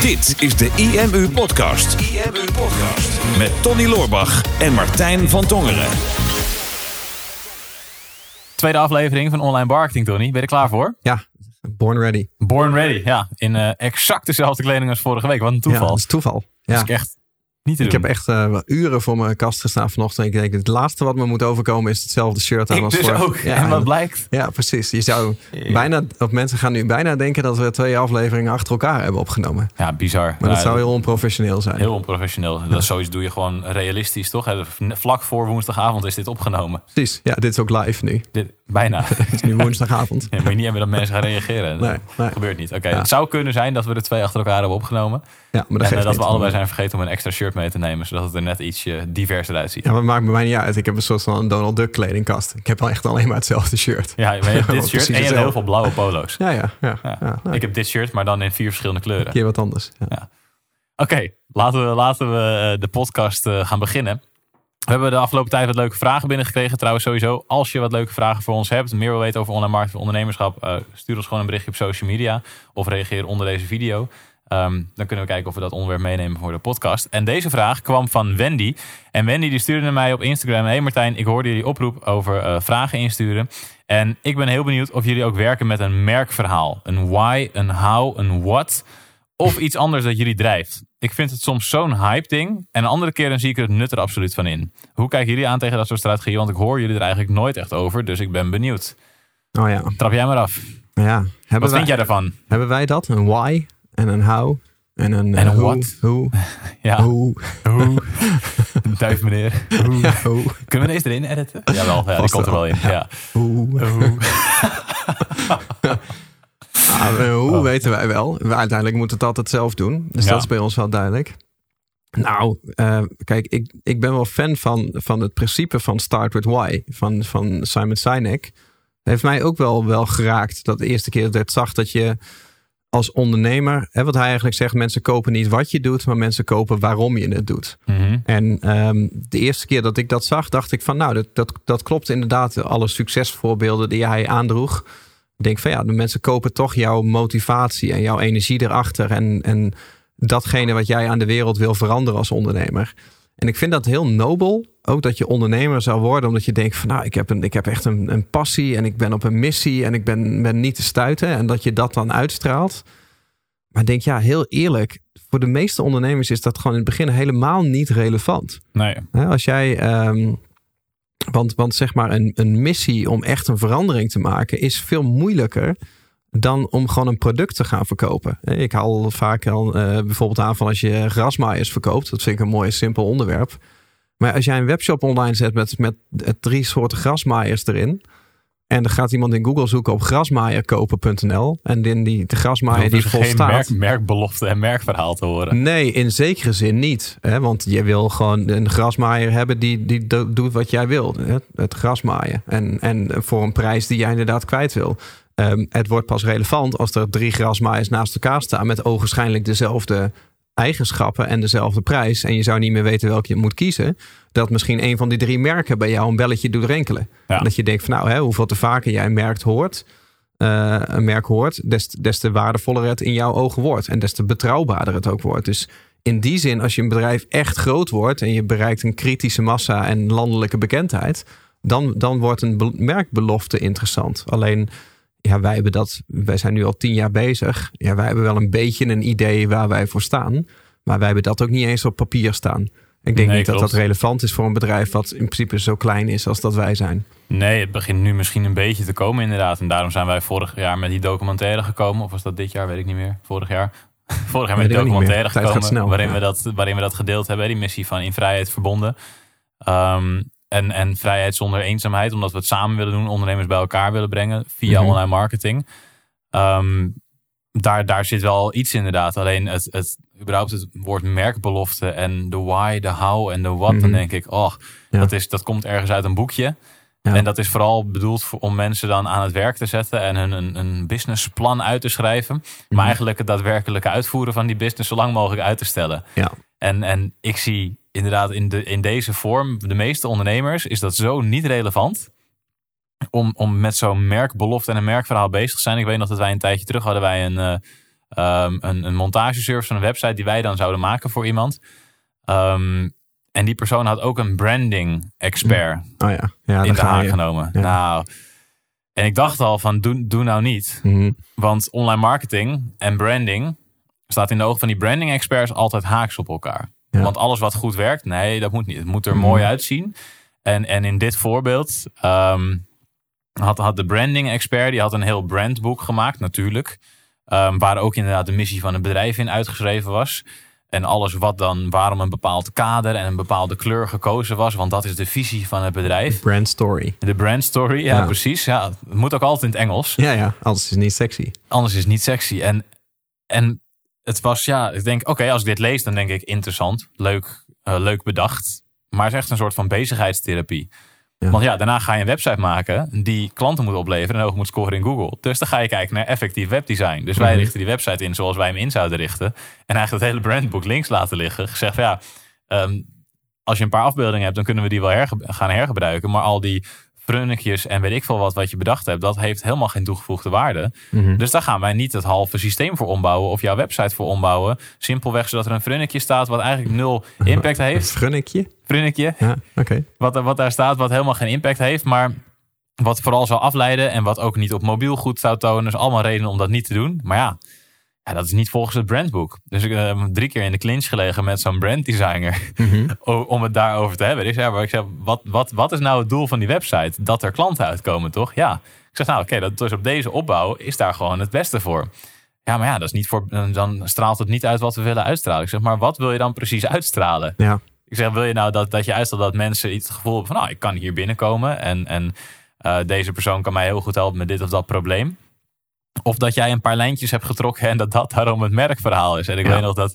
Dit is de IMU Podcast. IMU Podcast. Met Tony Loorbach en Martijn van Tongeren. Tweede aflevering van Online Marketing, Tony. Ben je er klaar voor? Ja, born ready. Born ready, ja. In uh, exact dezelfde kleding als vorige week. Wat een toeval. Ja, dat is toeval. Ja. Dat is echt niet ik heb echt uh, uren voor mijn kast gestaan vanochtend. Ik denk, het laatste wat me moet overkomen is hetzelfde shirt aan ik als dus voor. ook. en wat blijkt? Ja, precies. Je zou bijna, of mensen gaan nu bijna denken dat we twee afleveringen achter elkaar hebben opgenomen. Ja, bizar. Maar Nou, dat zou heel onprofessioneel zijn. Heel onprofessioneel. Dat zoiets doe je gewoon realistisch, toch? Vlak voor woensdagavond is dit opgenomen. Precies. Ja, dit is ook live nu. Dit, bijna. het is nu woensdagavond. Ja, moet je niet hebben dat mensen gaan reageren. Nee, dat nee. gebeurt niet. Oké, Ja. het zou kunnen zijn dat we er twee achter elkaar hebben opgenomen. Ja, maar dat en eh, dat we allebei zijn vergeten om een extra shirt mee te nemen. Zodat het er net ietsje diverser uitziet. Ja, maar het maakt bij mij niet uit. Ik heb een soort van Donald Duck kledingkast. Ik heb wel echt alleen maar hetzelfde shirt. Ja, je hebt dit shirt en je hebt heel veel blauwe polo's. Ja, ja. ja. Nou, Ik heb dit shirt, maar dan in vier verschillende kleuren. een keer wat anders. Ja. Oké, laten we, laten we eh, de podcast eh, gaan beginnen. We hebben de afgelopen tijd wat leuke vragen binnengekregen. Trouwens, sowieso, als je wat leuke vragen voor ons hebt, meer wil weten over online marketing en ondernemerschap, eh, stuur ons gewoon een berichtje op social media of reageer onder deze video. Ehm, dan kunnen we kijken of we dat onderwerp meenemen voor de podcast. En deze vraag kwam van Wendy. En Wendy die stuurde mij op Instagram. Hey Martijn, ik hoorde jullie oproep over eh, vragen insturen. En ik ben heel benieuwd of jullie ook werken met een merkverhaal. Een why, een how, een what. Of iets anders dat jullie drijft. Ik vind het soms zo'n hype ding. En een andere keer dan zie ik er het nut er absoluut van in. Hoe kijken jullie aan tegen dat soort strategieën? Want ik hoor jullie er eigenlijk nooit echt over. Dus ik ben benieuwd. Oh ja. Trap jij maar af. ja. Wat wij, vind jij daarvan? hebben wij dat? Een why en een how en een, En eh, een who, what? Hoe. Ja. Hoe. Hoe? Duif meneer. Hoe? Ja, hoe. Kunnen we deze erin editen? Jawel, ja, die komt er wel wel. in. Ja. Hoe. Hoe? Eh, hoe Oh. weten wij wel. We uiteindelijk moeten het altijd zelf doen. Dus Ja. dat is bij ons wel duidelijk. Nou, eh, kijk, ik, ik ben wel fan van, van het principe van Start with Why van, van Simon Sinek. Heeft mij ook wel, wel geraakt dat de eerste keer dat ik het zag dat je als ondernemer, hè, wat hij eigenlijk zegt, mensen kopen niet wat je doet, maar mensen kopen waarom je het doet. Mhm. En ehm, de eerste keer dat ik dat zag, dacht ik van nou, dat, dat, dat klopt inderdaad. Alle succesvoorbeelden die hij aandroeg. Ik denk van ja, de mensen kopen toch jouw motivatie en jouw energie erachter. En, en datgene wat jij aan de wereld wil veranderen als ondernemer. En ik vind dat heel nobel. Ook dat je ondernemer zou worden. Omdat je denkt van nou, ik heb, een, ik heb echt een, een passie. En ik ben op een missie. En ik ben, ben niet te stuiten. En dat je dat dan uitstraalt. Maar ik denk ja, heel eerlijk. Voor de meeste ondernemers is dat gewoon in het begin helemaal niet relevant. Nee. Als jij, ehm, want, want zeg maar een, een missie om echt een verandering te maken is veel moeilijker dan om gewoon een product te gaan verkopen. Hè, Ik haal vaak al eh, bijvoorbeeld aan van als je grasmaaiers verkoopt. Dat vind ik een mooi simpel onderwerp. Maar als jij een webshop online zet met, met eh, drie soorten grasmaaiers erin. En dan gaat iemand in Google zoeken op grasmaaierkopen.nl. En die, die, de grasmaaier die dus volstaat. merk, merkbelofte en merkverhaal te horen. Nee, in zekere zin niet. Hè? Want je wil gewoon een grasmaaier hebben die, die do- doet wat jij wil. Hè? Het grasmaaien. En, en voor een prijs die jij inderdaad kwijt wil. Ehm, het wordt pas relevant als er drie grasmaaiers naast elkaar staan... met ogenschijnlijk dezelfde eigenschappen en dezelfde prijs... en je zou niet meer weten welke je moet kiezen... dat misschien een van die drie merken bij jou een belletje doet rinkelen. Ja. Dat je denkt van nou, hè, hoeveel te vaker jij een merk hoort... eh, een merk hoort, des, des te waardevoller het in jouw ogen wordt. En des te betrouwbaarder het ook wordt. Dus in die zin, als je een bedrijf echt groot wordt... en je bereikt een kritische massa en landelijke bekendheid... dan, dan wordt een be- merkbelofte interessant. Alleen, ja, wij hebben dat... Wij zijn nu al tien jaar bezig. Ja, wij hebben wel een beetje een idee waar wij voor staan. Maar wij hebben dat ook niet eens op papier staan. Ik denk Nee, niet dat klopt. dat relevant is voor een bedrijf... wat in principe zo klein is als dat wij zijn. Nee, het begint nu misschien een beetje te komen inderdaad. En daarom zijn wij vorig jaar met die documentaire gekomen. Of was dat dit jaar, weet ik niet meer. Vorig jaar. Vorig jaar met die documentaire gekomen. snel, waarin, ja. we dat, waarin we dat gedeeld hebben. Die missie van In Vrijheid Verbonden. Ehm, en, en vrijheid zonder eenzaamheid. Omdat we het samen willen doen. Ondernemers bij elkaar willen brengen. Via Mhm. online marketing. Ehm, daar, daar zit wel iets inderdaad. Alleen het, het, überhaupt het woord merkbelofte. En de why, de how en de what. Dan Mhm. denk ik, oh, Ja. dat, is, dat komt ergens uit een boekje. Ja. En dat is vooral bedoeld voor, om mensen dan aan het werk te zetten en hun een, een businessplan uit te schrijven. Mhm. Maar eigenlijk het daadwerkelijke uitvoeren van die business zo lang mogelijk uit te stellen. Ja. En, en ik zie inderdaad in, de, in deze vorm, de meeste ondernemers, is dat zo niet relevant. Om, om met zo'n merkbelofte en een merkverhaal bezig te zijn. Ik weet nog dat wij een tijdje terug hadden wij een, ehm, een, een montageservice van een website die wij dan zouden maken voor iemand. Ehm, en die persoon had ook een branding expert Oh ja, ja in de ga haak je. genomen. Ja. Nou, en ik dacht al van doe, doe nou niet. Mhm. Want online marketing en branding staat in de ogen van die branding experts altijd haaks op elkaar. Ja. Want alles wat goed werkt, nee, dat moet niet. Het moet er Mhm. mooi uitzien. En, en in dit voorbeeld ehm, had, had de branding expert, die had een heel brandboek gemaakt natuurlijk. Ehm, waar ook inderdaad de missie van het bedrijf in uitgeschreven was. En alles wat dan, waarom een bepaald kader en een bepaalde kleur gekozen was. Want dat is de visie van het bedrijf. Brand story. De brand story, ja, Ja. precies. Ja, het moet ook altijd in het Engels. Ja, ja, anders is het niet sexy. Anders is het niet sexy. En, en het was, ja, ik denk, oké, als ik dit lees, dan denk ik interessant, leuk, eh, leuk bedacht. Maar het is echt een soort van bezigheidstherapie. Ja. Want ja, daarna ga je een website maken die klanten moet opleveren en hoog moet scoren in Google. Dus dan ga je kijken naar effectief webdesign. Dus wij Mhm. richten die website in zoals wij hem in zouden richten. En eigenlijk het hele brandboek links laten liggen. Gezegd van ja, ehm, als je een paar afbeeldingen hebt, dan kunnen we die wel herge- gaan hergebruiken. Maar al die frunnetjes en weet ik veel wat wat je bedacht hebt, dat heeft helemaal geen toegevoegde waarde. Mhm. Dus daar gaan wij niet het halve systeem voor ombouwen of jouw website voor ombouwen. Simpelweg zodat er een frunnetje staat wat eigenlijk nul impact heeft. frunnetje. Frunnetje, Ja, oké. wat, wat daar staat, wat helemaal geen impact heeft. Maar wat vooral zou afleiden en wat ook niet op mobiel goed zou tonen. Dus allemaal redenen om dat niet te doen. Maar ja, ja dat is niet volgens het brandboek. Dus ik heb drie keer in de clinch gelegen met zo'n branddesigner. Mhm. om het daarover te hebben. Ik zei, maar ik zeg, wat, wat, wat is nou het doel van die website? Dat er klanten uitkomen, toch? Ja. Ik zeg, nou oké, dat dus op deze opbouw is daar gewoon het beste voor. Ja, maar ja, dat is niet voor, dan straalt het niet uit wat we willen uitstralen. Ik zeg, maar wat wil je dan precies uitstralen? Ja. Ik zeg, wil je nou dat, dat je uitstraalt dat mensen iets het gevoel hebben van, nou, ik kan hier binnenkomen en, en eh, deze persoon kan mij heel goed helpen met dit of dat probleem. Of dat jij een paar lijntjes hebt getrokken en dat dat daarom het merkverhaal is. En ik Ja. weet nog dat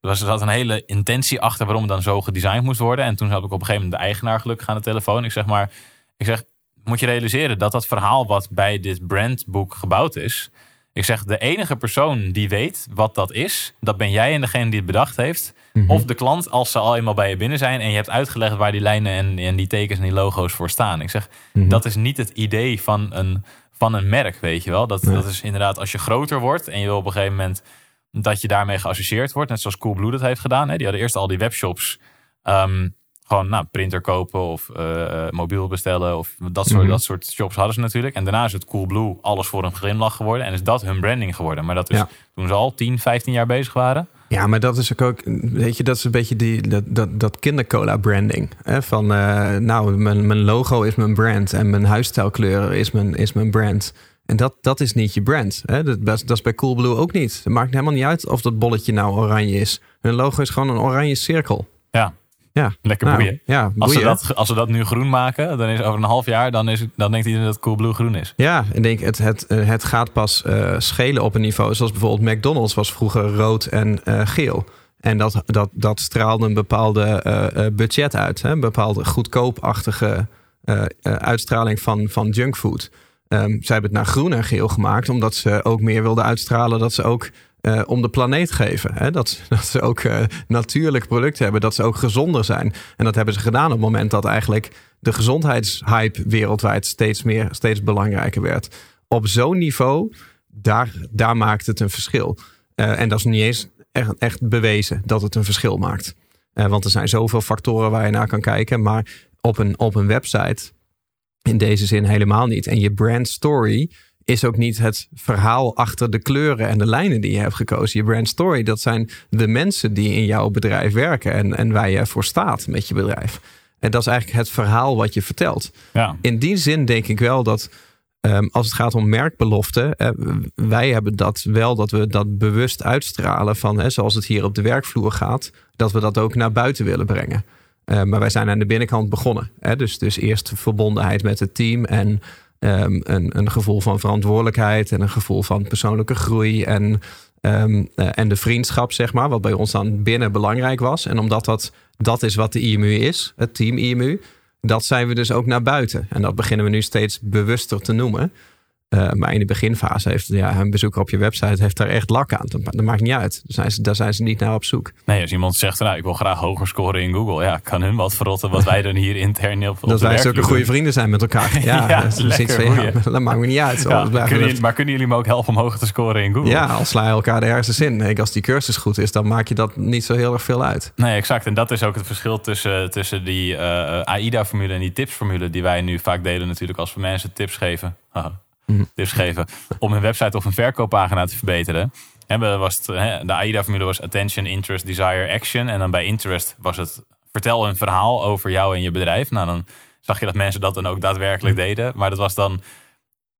er was- er zat een hele intentie achter waarom het dan zo gedesigned moest worden. En toen had ik op een gegeven moment de eigenaar gelukkig aan de telefoon. Ik zeg maar, ik zeg, moet je realiseren dat dat verhaal wat bij dit brandboek gebouwd is. Ik zeg, de enige persoon die weet wat dat is, dat ben jij en degene die het bedacht heeft. Mhm. Of de klant als ze al eenmaal bij je binnen zijn en je hebt uitgelegd waar die lijnen en, en die tekens en die logo's voor staan. Ik zeg, Mhm. dat is niet het idee van een, van een merk, weet je wel. Dat, dat is inderdaad als je groter wordt en je wil op een gegeven moment dat je daarmee geassocieerd wordt. Net zoals Coolblue dat heeft gedaan. Hè. Die hadden eerst al die webshops. ehm, gewoon nou, printer kopen of eh, eh, mobiel bestellen. Of dat soort, Mhm. dat soort shops hadden ze natuurlijk. En daarna is het Coolblue alles voor een glimlach geworden. En is dat hun branding geworden. Maar dat is Ja. toen ze al 10, 15 jaar bezig waren. Ja, maar dat is ook, ook, weet je, dat is een beetje die, dat, dat, dat kindercola branding. Hè? Van, eh, nou, mijn, mijn logo is mijn brand en mijn huisstijlkleur is mijn, is mijn brand. En dat, dat is niet je brand. Hè? Dat, dat is bij Coolblue ook niet. Het maakt helemaal niet uit of dat bolletje nou oranje is. Hun logo is gewoon een oranje cirkel. Ja, Ja, lekker nou, boeien. Ja, Als ze, dat, als ze dat nu groen maken, dan is over een half jaar, dan, is, dan denkt iedereen dat Coolblue groen is. Ja, ik denk het, het, eh, het gaat pas eh, schelen op een niveau. Zoals bijvoorbeeld McDonald's was vroeger rood en eh, geel. En dat, dat, dat straalde een bepaalde budget uit. Hè? Een bepaalde goedkoopachtige uitstraling van, van junkfood. Ehm, zij hebben het naar groen en geel gemaakt, omdat ze ook meer wilden uitstralen dat ze ook eh, om de planeet geven. Hè? Dat, dat ze ook eh, natuurlijk producten hebben, dat ze ook gezonder zijn. En dat hebben ze gedaan op het moment dat eigenlijk de gezondheidshype wereldwijd steeds meer, steeds belangrijker werd. Op zo'n niveau, daar, daar maakt het een verschil. Eh, en dat is niet eens echt, bewezen dat het een verschil maakt. Want er zijn zoveel factoren waar je naar kan kijken. Maar op een, op een website in deze zin helemaal niet. En je brand story is ook niet het verhaal achter de kleuren en de lijnen die je hebt gekozen. Je brand story, dat zijn de mensen die in jouw bedrijf werken en, en waar je voor staat met je bedrijf. En dat is eigenlijk het verhaal wat je vertelt. Ja, In die zin denk ik wel dat ehm, als het gaat om merkbeloften, eh, wij hebben dat wel dat we dat bewust uitstralen van, hè, zoals het hier op de werkvloer gaat, dat we dat ook naar buiten willen brengen. Eh, maar wij zijn aan de binnenkant begonnen. Hè? Dus, dus eerst verbondenheid met het team en ehm, een, een gevoel van verantwoordelijkheid en een gevoel van persoonlijke groei en, ehm, eh, en de vriendschap, zeg maar, wat bij ons dan binnen belangrijk was. En omdat dat, dat is wat de IMU is, het team IMU, dat zijn we dus ook naar buiten. En dat beginnen we nu steeds bewuster te noemen. Uh, maar in de beginfase heeft ja, een bezoeker op je website heeft daar echt lak aan. Dat, dat maakt niet uit. Daar zijn, ze, daar zijn ze niet naar op zoek. Nee, als iemand zegt, nou, ik wil graag hoger scoren in Google. Ja, kan hun wat verrotten wat wij dan hier intern op, op Dat wij zulke goede vrienden zijn met elkaar. Ja, ja dat, is van, ja, dat maakt me niet uit. Ja, kunnen jullie, maar kunnen jullie me ook helpen om hoger te scoren in Google? Ja, als sla je elkaar de hersens in. Als die cursus goed is, dan maak je dat niet zo heel erg veel uit. Nee, exact. En dat is ook het verschil tussen, tussen die uh, AIDA-formule en die tipsformule die wij nu vaak delen natuurlijk als we mensen tips geven. Tips geven om hun website of een verkooppagina te verbeteren. Hebben was het, de AIDA-formule was attention, interest, desire, action. En dan bij interest was het vertel een verhaal over jou en je bedrijf. Nou, dan zag je dat mensen dat dan ook daadwerkelijk deden. Maar dat was dan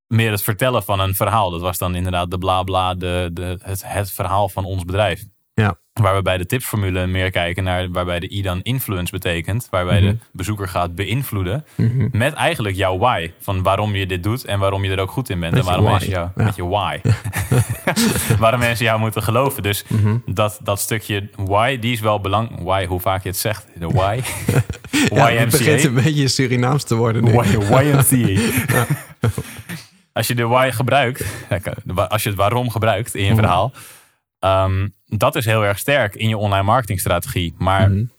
meer het vertellen van een verhaal. Dat was dan inderdaad de bla bla, de, de, het, het verhaal van ons bedrijf. Ja. Waar we bij de tipsformule meer kijken naar waarbij de I dan influence betekent. Waarbij de mhm. bezoeker gaat beïnvloeden. Mhm. Met eigenlijk jouw why. Van waarom je dit doet en waarom je er ook goed in bent. Met en waarom mensen jou, met je why. waarom mensen jou moeten geloven. Dus mhm. dat, dat stukje why, die is wel belangrijk. Why, hoe vaak je het zegt. De why. ja, het begint een beetje Surinaams te worden nu. YMCA. als je de why gebruikt, als je het waarom gebruikt in je verhaal Um, dat is heel erg sterk in je online marketingstrategie. Maar mm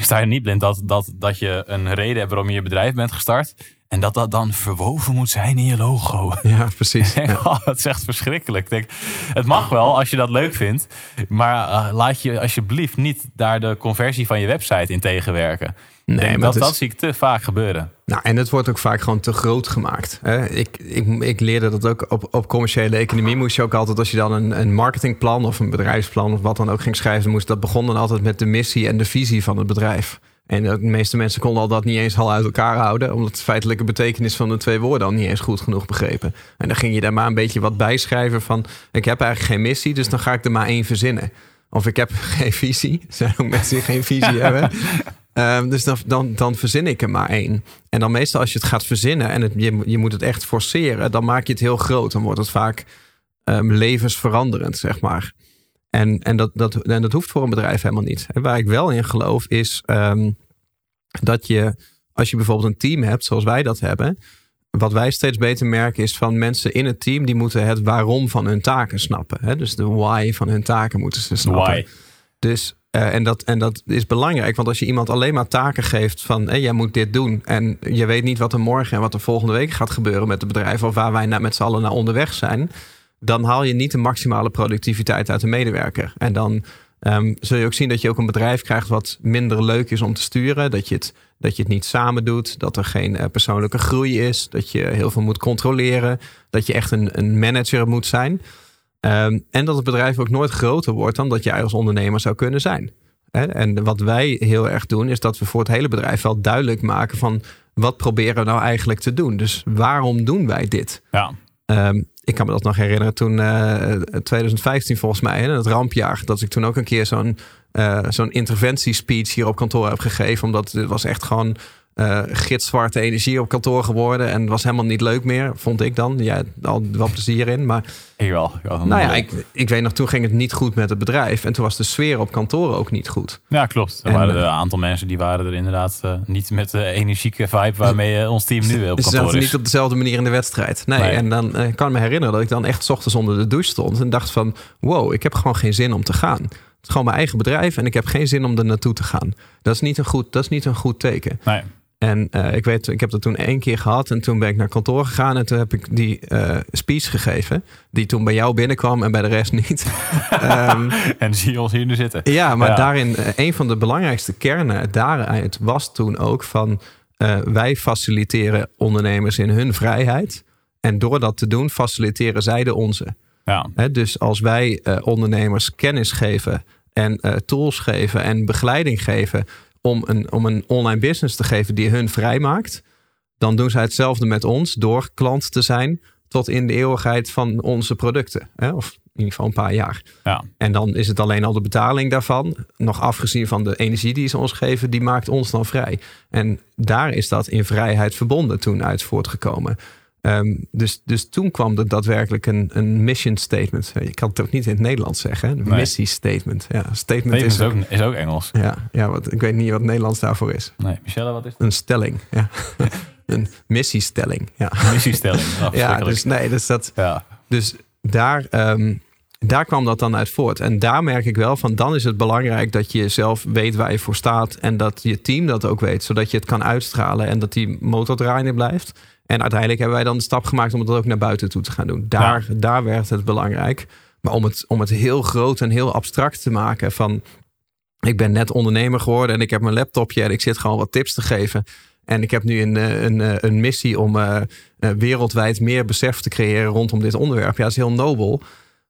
sta je niet blind dat, dat, dat je een reden hebt waarom je je bedrijf bent gestart. En dat dat dan verwoven moet zijn in je logo. Ja, precies. Oh, dat is echt verschrikkelijk. Denk, het mag wel als je dat leuk vindt. Maar uh, laat je alsjeblieft niet daar de conversie van je website in tegenwerken. Nee, Denk, dat, dat zie ik te vaak gebeuren. Nou, en het wordt ook vaak gewoon te groot gemaakt. Ik, ik, ik leerde dat ook op, op commerciële economie. Moest je ook altijd, als je dan een, een marketingplan of een bedrijfsplan of wat dan ook ging schrijven, moest dat begon dan altijd met de missie en de visie van het bedrijf. En de meeste mensen konden al dat niet eens al uit elkaar houden, omdat de feitelijke betekenis van de twee woorden al niet eens goed genoeg begrepen. En dan ging je daar maar een beetje wat bijschrijven van: ik heb eigenlijk geen missie, dus dan ga ik er maar één verzinnen. Of ik heb geen visie. Er zijn ook mensen die geen visie hebben. Um, dus dan, dan, dan verzin ik er maar één. En dan meestal als je het gaat verzinnen en het, je, je moet het echt forceren, dan maak je het heel groot. Dan wordt het vaak um, levensveranderend, zeg maar. En, en, dat, dat, en dat hoeft voor een bedrijf helemaal niet. En waar ik wel in geloof is um, dat je, als je bijvoorbeeld een team hebt, zoals wij dat hebben, wat wij steeds beter merken is van mensen in het team die moeten het waarom van hun taken snappen. Hè? Dus de why van hun taken moeten ze snappen. Why. Dus uh, en, dat, en dat is belangrijk, want als je iemand alleen maar taken geeft van jij moet dit doen en je weet niet wat er morgen en wat er volgende week gaat gebeuren met het bedrijf of waar wij met z'n allen naar onderweg zijn, dan haal je niet de maximale productiviteit uit de medewerker. En dan um, zul je ook zien dat je ook een bedrijf krijgt wat minder leuk is om te sturen, dat je het, dat je het niet samen doet, dat er geen uh, persoonlijke groei is, dat je heel veel moet controleren, dat je echt een, een manager moet zijn. Um, en dat het bedrijf ook nooit groter wordt dan dat jij als ondernemer zou kunnen zijn. En wat wij heel erg doen, is dat we voor het hele bedrijf wel duidelijk maken van wat proberen we nou eigenlijk te doen. Dus waarom doen wij dit? Ja. Um, ik kan me dat nog herinneren toen uh, eh, 2015 volgens mij, hè, het rampjaar, dat ik toen ook een keer zo'n uh, zo'n interventiespeech hier op kantoor heb gegeven. Omdat het was echt gewoon uh, gitzwarte energie op kantoor geworden. En het was helemaal niet leuk meer, vond ik dan. Ja, al wel plezier in. Maar ik wel. nou ja, ik, ik weet nog, toen ging het niet goed met het bedrijf. En toen was de sfeer op kantoor ook niet goed. Ja, klopt. Er waren een aantal mensen die waren er inderdaad uh, niet met de energieke vibe waarmee uh, ons team nu op kantoor Ze zaten niet op dezelfde manier in de wedstrijd. Nee, en dan kan ik me herinneren dat ik dan echt ochtends onder de douche stond. En dacht van, wow, ik heb gewoon geen zin om te gaan. Het is gewoon mijn eigen bedrijf en ik heb geen zin om er naartoe te gaan. Dat is niet een goed, dat is niet een goed teken. Nee. En uh, ik weet, ik heb dat toen één keer gehad. En toen ben ik naar kantoor gegaan. En toen heb ik die uh, speech gegeven. Die toen bij jou binnenkwam en bij de rest niet. um, en zie je ons hier nu zitten. Ja, maar daarin, uh, een van de belangrijkste kernen daaruit was toen ook van... wij faciliteren ondernemers in hun vrijheid. En door dat te doen, faciliteren zij de onze. Ja. He, dus als wij ondernemers kennis geven en tools geven en begeleiding geven om een, om een online business te geven die hun vrijmaakt, dan doen zij hetzelfde met ons door klant te zijn tot in de eeuwigheid van onze producten. Hè? Of in ieder geval een paar jaar. Ja. En dan is het alleen al de betaling daarvan, nog afgezien van de energie die ze ons geven, die maakt ons dan vrij. En daar is dat in vrijheid verbonden toen uit voortgekomen. Um, dus, dus toen kwam er daadwerkelijk een, een mission statement. Je kan het ook niet in het Nederlands zeggen. Een nee. missie statement. Ja, statement is, ook, is ook Engels. Ja, ja wat, ik weet niet wat Nederlands daarvoor is. Nee, Michelle, wat is het? Een stelling, ja. een missiestelling. Ja, Missiestelling. Oh, ja dus nee, dus, dat, ja. dus daar, ehm, daar kwam dat dan uit voort. En daar merk ik wel van, dan is het belangrijk dat je zelf weet waar je voor staat. En dat je team dat ook weet, zodat je het kan uitstralen en dat die motor draaiende blijft. En uiteindelijk hebben wij dan de stap gemaakt om het ook naar buiten toe te gaan doen. Daar, daar werd het belangrijk. Maar om het, om het heel groot en heel abstract te maken van... ik ben net ondernemer geworden en ik heb mijn laptopje... en ik zit gewoon wat tips te geven. En ik heb nu een, eh, een, eh, een missie om uh, wereldwijd meer besef te creëren rondom dit onderwerp. Ja, dat is heel nobel.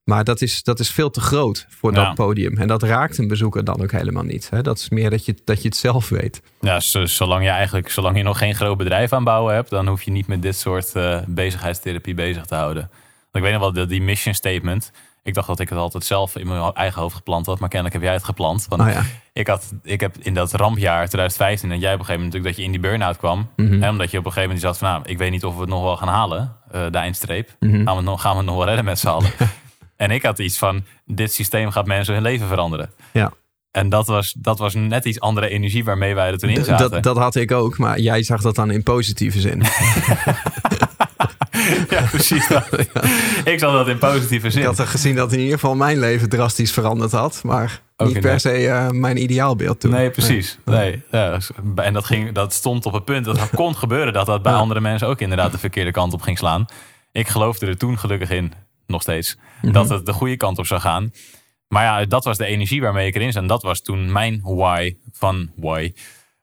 Maar dat is, dat is veel te groot voor Ja. dat podium. En dat raakt een bezoeker dan ook helemaal niet. Hè? Dat is meer dat je, dat je het zelf weet. Ja, zo- zolang je eigenlijk, zolang je nog geen groot bedrijf aan bouwen hebt, dan hoef je niet met dit soort eh, bezigheidstherapie bezig te houden. Want ik weet nog wel, de- die mission statement. Ik dacht dat ik het altijd zelf in mijn eigen hoofd geplant had, maar kennelijk heb jij het geplant. Want Oh ja. ik, had, ik heb in dat rampjaar 2015 en jij op een gegeven moment natuurlijk dat je in die burn-out kwam. Mhm. Hè, omdat je op een gegeven moment zat van, nou, ik weet niet of we het nog wel gaan halen, eh, de eindstreep. Mhm. Gaan, we nog, gaan we het nog wel redden met z'n allen? en ik had iets van, dit systeem gaat mensen hun leven veranderen. Ja. En dat was, dat was net iets andere energie waarmee wij er toen in zaten. Dat, dat had ik ook, maar jij zag dat dan in positieve zin. Ja, precies dat. Ik zal dat in positieve Ik zin. had er gezien dat in ieder geval mijn leven drastisch veranderd had. Maar Ook niet per se eh, mijn ideaalbeeld toen. Nee, precies. Nee. Ja, en dat, ging, dat stond op het punt dat het kon gebeuren dat dat bij Ja. andere mensen ook inderdaad de verkeerde kant op ging slaan. Ik geloofde er toen gelukkig in, nog steeds, Mhm. dat het de goede kant op zou gaan. Maar ja, dat was de energie waarmee ik erin zat. En dat was toen mijn why van why.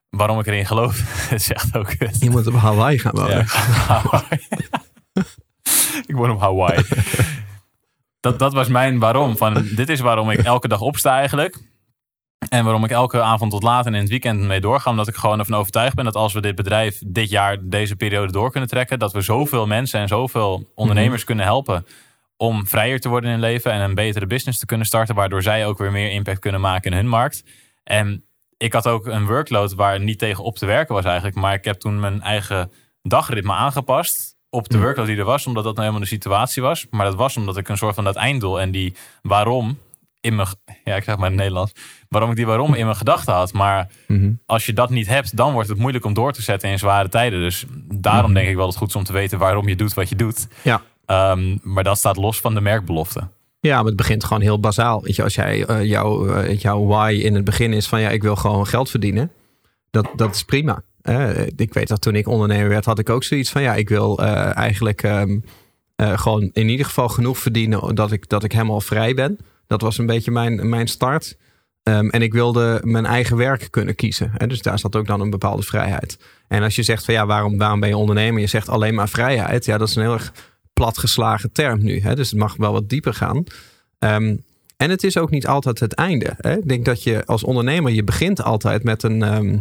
Waarom ik erin geloof. Zegt ook het. Je moet op Hawaii gaan wonen. Ja, Hawaii. ik woon op Hawaii. Dat, dat was mijn waarom. Van, dit is waarom ik elke dag opsta eigenlijk. En waarom ik elke avond tot laat en in het weekend mee doorga. Omdat ik gewoon ervan overtuigd ben dat als we dit bedrijf dit jaar, deze periode door kunnen trekken. Dat we zoveel mensen en zoveel ondernemers kunnen helpen. Om vrijer te worden in leven en een betere business te kunnen starten. Waardoor zij ook weer meer impact kunnen maken in hun markt. En ik had ook een workload waar niet tegen op te werken was eigenlijk. Maar ik heb toen mijn eigen dagritme aangepast op de workload die er was. Omdat dat nou helemaal de situatie was. Maar dat was omdat ik een soort van dat einddoel en die waarom in mijn... Ja, ik zeg maar in het Nederlands. Waarom ik die waarom in mijn gedachten had. Maar Mhm. als je dat niet hebt, dan wordt het moeilijk om door te zetten in zware tijden. Dus daarom denk ik wel dat het goed is om te weten waarom je doet wat je doet. Ja. Ehm, maar dat staat los van de merkbelofte. Ja, maar het begint gewoon heel bazaal. Weet je, als jij eh, jouw, eh, jouw why in het begin is van ja, ik wil gewoon geld verdienen. Dat, dat is prima. Ik weet dat toen ik ondernemer werd, had ik ook zoiets van ja, ik wil eh, eigenlijk ehm, eh, gewoon in ieder geval genoeg verdienen dat ik, dat ik helemaal vrij ben. Dat was een beetje mijn, mijn start. Ehm, en ik wilde mijn eigen werk kunnen kiezen. Hè? Dus daar zat ook dan een bepaalde vrijheid. En als je zegt van ja, waarom, waarom ben je ondernemer? Je zegt alleen maar vrijheid. Ja, dat is een heel erg platgeslagen term nu. Hè? Dus het mag wel wat dieper gaan. Ehm, en het is ook niet altijd het einde. Hè? Ik denk dat je als ondernemer, je begint altijd met een, ehm,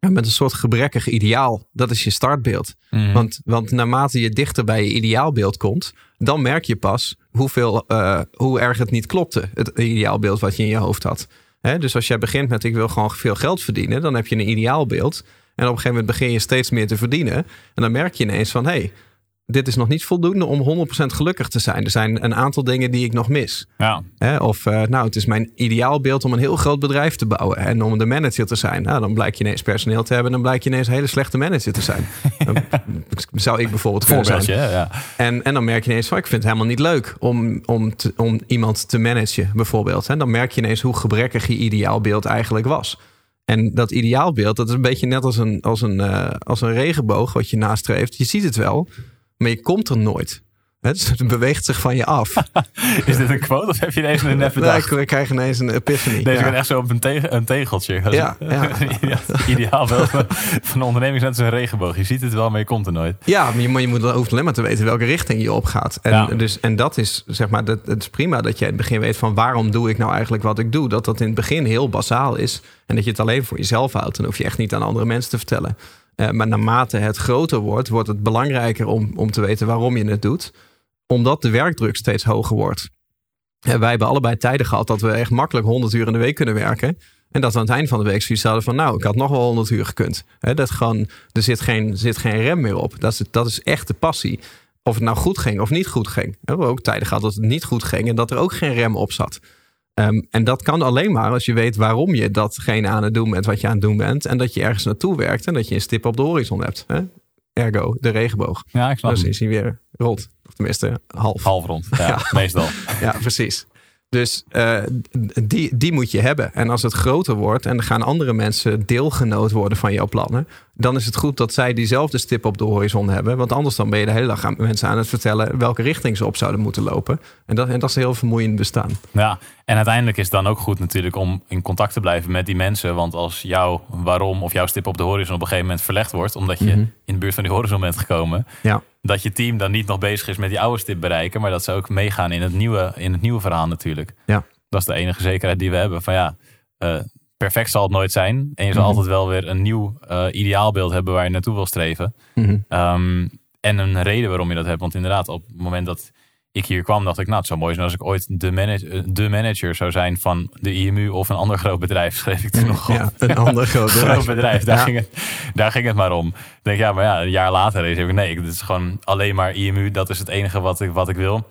met een soort gebrekkig ideaal. Dat is je startbeeld. Mhm. Want, want naarmate je dichter bij je ideaalbeeld komt, dan merk je pas hoeveel, eh, hoe erg het niet klopte. Het ideaalbeeld wat je in je hoofd had. Hè? Dus als jij begint met ik wil gewoon veel geld verdienen, dan heb je een ideaalbeeld. En op een gegeven moment begin je steeds meer te verdienen. En dan merk je ineens van hé, hey, dit is nog niet voldoende om 100% gelukkig te zijn. Er zijn een aantal dingen die ik nog mis. ja. Hè? Of eh, nou, het is mijn ideaalbeeld om een heel groot bedrijf te bouwen en om de manager te zijn. Nou, dan blijkt je ineens personeel te hebben en dan blijkt je ineens een hele slechte manager te zijn. Dan zou ik bijvoorbeeld kunnen zijn. Hè? ja. En, en dan merk je ineens van, ik vind het helemaal niet leuk om, om, te- om iemand te managen, bijvoorbeeld. En dan merk je ineens hoe gebrekkig je ideaalbeeld eigenlijk was. En dat ideaalbeeld, dat is een beetje net als een, als een, eh, als een regenboog wat je nastreeft. Je ziet het wel, maar je komt er nooit. Dus het beweegt zich van je af. Is dit een quote of heb je nu net Nee, bedacht? ik, krijg ineens een epiphany. Deze Ja. gaat echt zo op een, tege- een tegeltje. Ja, een- ja. Ideaal wel van een onderneming is net een regenboog. Je ziet het wel, maar je komt er nooit. Ja, maar je, maar je moet, hoeft alleen maar te weten welke richting je opgaat. En, Ja. dus, en dat is, zeg maar, dat, het is prima dat je in het begin weet van waarom doe ik nou eigenlijk wat ik doe. Dat dat in het begin heel basaal is. En dat je het alleen voor jezelf houdt. Dan hoef je echt niet aan andere mensen te vertellen. Eh, maar naarmate het groter wordt, wordt het belangrijker om, om te weten waarom je het doet. Omdat de werkdruk steeds hoger wordt. En wij hebben allebei tijden gehad dat we echt makkelijk 100 uur in de week kunnen werken. En dat we aan het eind van de week zoiets hadden van, nou, ik had nog wel 100 uur gekund. Dat gewoon, er zit geen, zit geen rem meer op. Dat is, dat is echt de passie. Of het nou goed ging of niet goed ging. We hebben ook tijden gehad dat het niet goed ging en dat er ook geen rem op zat. Ehm, en dat kan alleen maar als je weet waarom je datgene aan het doen bent wat je aan het doen bent. En dat je ergens naartoe werkt en dat je een stip op de horizon hebt. Hè? ergo de regenboog. Ja, ik snap Dus is hij weer rond. Of tenminste half. Half rond. Ja, Ja. meestal. Ja, precies. Dus eh, die, die moet je hebben. En als het groter wordt en er gaan andere mensen deelgenoot worden van jouw plannen, dan is het goed dat zij diezelfde stip op de horizon hebben. Want anders dan ben je de hele dag aan mensen aan het vertellen welke richting ze op zouden moeten lopen. En dat, en dat is een heel vermoeiend bestaan. Ja, en uiteindelijk is het dan ook goed natuurlijk om in contact te blijven met die mensen. Want als jouw waarom of jouw stip op de horizon op een gegeven moment verlegd wordt, omdat je Mhm. in de buurt van die horizon bent gekomen, Ja, dat je team dan niet nog bezig is met die oude stip bereiken, maar dat ze ook meegaan in het nieuwe, in het nieuwe verhaal natuurlijk. Ja. Dat is de enige zekerheid die we hebben. Van ja, eh, perfect zal het nooit zijn. En je zal Mhm. altijd wel weer een nieuw eh, ideaalbeeld hebben waar je naartoe wil streven. Mhm. Ehm, en een reden waarom je dat hebt. Want inderdaad, op het moment dat ik hier kwam, dacht ik, nou, het zou mooi zijn als ik ooit de, manage- eh, de manager zou zijn van de IMU of een ander groot bedrijf. Schreef ik toen nog ja een ander groot bedrijf. Groot bedrijf, daar, Ja. ging het, daar ging het maar om. Ik denk, ja, maar ja, een jaar later is ik, nee, dit is gewoon alleen maar IMU. Dat is het enige wat ik, wat ik wil.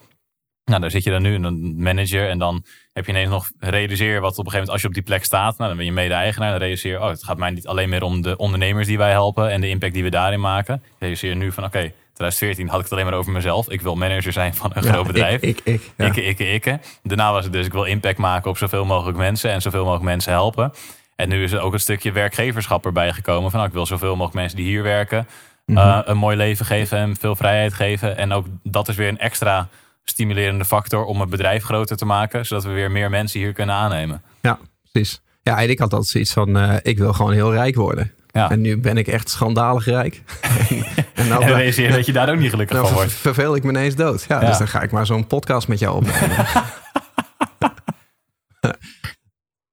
Nou, daar zit je dan nu, een manager. En dan heb je ineens nog realiseer wat op een gegeven moment, als je op die plek staat, nou, dan ben je mede-eigenaar. Dan realiseer oh, het gaat mij niet alleen meer om de ondernemers die wij helpen en de impact die we daarin maken. Realiseer nu van, oké, 2014 had ik het alleen maar over mezelf. Ik wil manager zijn van een groot bedrijf. Ik, ik, ik, ja. Daarna was het dus, ik wil impact maken op zoveel mogelijk mensen en zoveel mogelijk mensen helpen. En nu is er ook een stukje werkgeverschap erbij gekomen. Van nou, ik wil zoveel mogelijk mensen die hier werken Mhm. eh, een mooi leven geven en veel vrijheid geven. En ook dat is weer een extra stimulerende factor om het bedrijf groter te maken. Zodat we weer meer mensen hier kunnen aannemen. Ja, precies. Ja, en ik had altijd zoiets van, eh, ik wil gewoon heel rijk worden. Ja. En nu ben ik echt schandalig rijk. en, nou, En realiseer je dat je daar ook niet gelukkig nou van wordt. verveel ik me ineens dood. Ja, Ja. dus dan ga ik maar zo'n podcast met jou opnemen.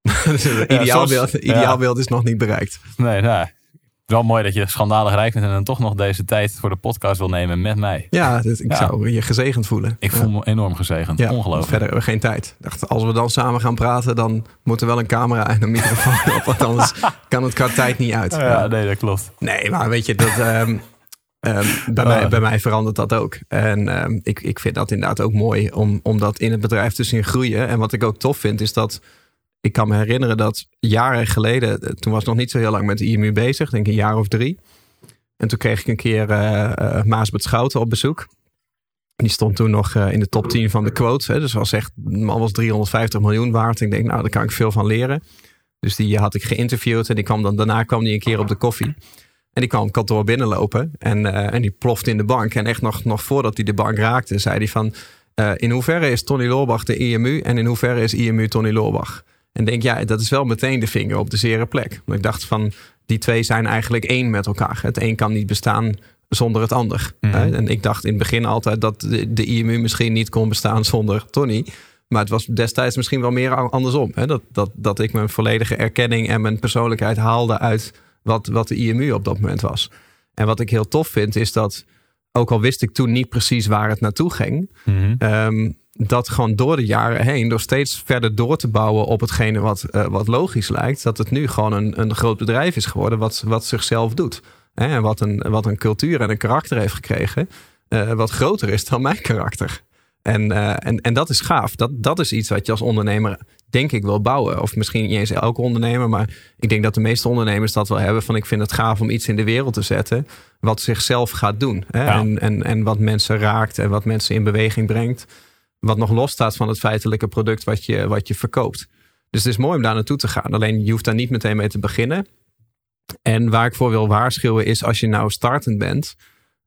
dus het ideaalbeeld, ideaalbeeld is nog niet bereikt. Nee, nou, wel mooi dat je schandalig rijk bent en dan toch nog deze tijd voor de podcast wil nemen met mij. Ja, dus ik Ja. zou je gezegend voelen. Ik Ja. voel me enorm gezegend. Ja, Ongelooflijk. Verder hebben we geen tijd. Dacht, als we dan samen gaan praten, dan moet er wel een camera en een microfoon op. Want anders kan het qua tijd niet uit. Ja, nee, dat klopt. Nee, maar weet je, dat, ehm, ehm, bij, mij, bij mij verandert dat ook. En ehm, ik, ik vind dat inderdaad ook mooi om, om dat in het bedrijf te zien groeien. En wat ik ook tof vind, is dat ik kan me herinneren dat jaren geleden, toen was ik nog niet zo heel lang met de IMU bezig, denk een jaar of drie. En toen kreeg ik een keer eh eh, Maasbert Schouten op bezoek. Die stond toen nog eh, in de top 10 van de quotes. Hè. Dus was echt, man was 350 miljoen waard. Ik denk, nou, daar kan ik veel van leren. Dus die had ik geïnterviewd en die kwam dan, daarna kwam die een keer op de koffie. En die kwam het kantoor binnenlopen en, en die plofte in de bank. En echt nog, nog voordat hij de bank raakte, zei hij van... in hoeverre is Tony Loorbach de IMU en in hoeverre is IMU Tony Loorbach? En denk, ja, dat is wel meteen de vinger op de zere plek. Want ik dacht van, die twee zijn eigenlijk één met elkaar. Het een kan niet bestaan zonder het ander. Mhm. En ik dacht in het begin altijd dat de, de IMU misschien niet kon bestaan zonder Tony. Maar het was destijds misschien wel meer andersom. Hè? Dat, dat, dat ik mijn volledige erkenning en mijn persoonlijkheid haalde uit wat, wat de IMU op dat moment was. En wat ik heel tof vind is dat, ook al wist ik toen niet precies waar het naartoe ging, Mhm. Ehm, dat gewoon door de jaren heen, door steeds verder door te bouwen op hetgene wat, eh, wat logisch lijkt, dat het nu gewoon een, een groot bedrijf is geworden wat, wat zichzelf doet. Hè, en wat een, wat een cultuur en een karakter heeft gekregen, eh, wat groter is dan mijn karakter. En, eh, en, en dat is gaaf. Dat, dat is iets wat je als ondernemer, denk ik, wil bouwen. Of misschien niet eens elke ondernemer, maar ik denk dat de meeste ondernemers dat wel hebben. Van ik vind het gaaf om iets in de wereld te zetten wat zichzelf gaat doen. Hè? Ja. En, en, en wat mensen raakt en wat mensen in beweging brengt. Wat nog los staat van het feitelijke product wat je, wat je verkoopt. Dus het is mooi om daar naartoe te gaan. Alleen je hoeft daar niet meteen mee te beginnen. En waar ik voor wil waarschuwen is als je nou startend bent.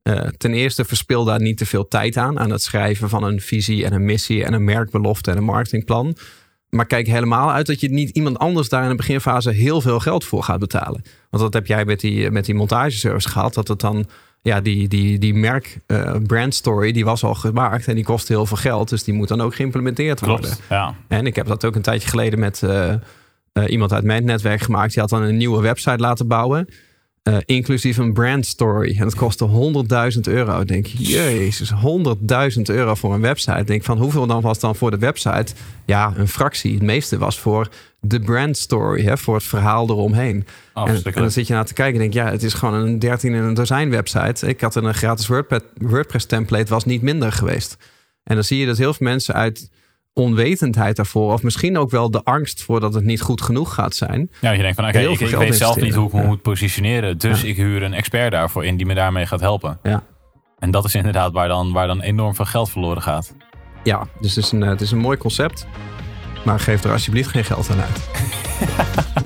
eh, ten eerste verspil daar niet te veel tijd aan. Aan het schrijven van een visie en een missie en een merkbelofte en een marketingplan. Maar kijk helemaal uit dat je niet iemand anders daar in de beginfase heel veel geld voor gaat betalen. Want dat heb jij met die, met die montageservice gehad. Dat het dan, ja, die, die, die merk eh, brand story, die was al gemaakt en die kost heel veel geld. Dus die moet dan ook geïmplementeerd worden. Ja. En ik heb dat ook een tijdje geleden met eh, eh, iemand uit mijn netwerk gemaakt. Die had dan een nieuwe website laten bouwen. Eh, inclusief een brand story. En het kostte 100.000 euro. Ik denk, jezus, 100.000 euro voor een website. Ik denk van hoeveel dan was dan voor de website? Ja, een fractie. Het meeste was voor de brand story. Hè, voor het verhaal eromheen. En, en dan zit je naar te kijken en denk ja, het is gewoon een 13 in een dozijn website. Ik had een gratis WordPress template, was niet minder geweest. En dan zie je dat heel veel mensen uit onwetendheid daarvoor. Of misschien ook wel de angst voor dat het niet goed genoeg gaat zijn. Ja, je denkt van oké, ik, weet zelf niet hoe ik me Ja. moet positioneren. Dus ik huur een expert daarvoor in die me daarmee gaat helpen. Ja. En dat is inderdaad waar dan, waar dan enorm veel geld verloren gaat. Ja, dus het is een, eh, het is een mooi concept. Maar geef er alsjeblieft geen geld aan uit.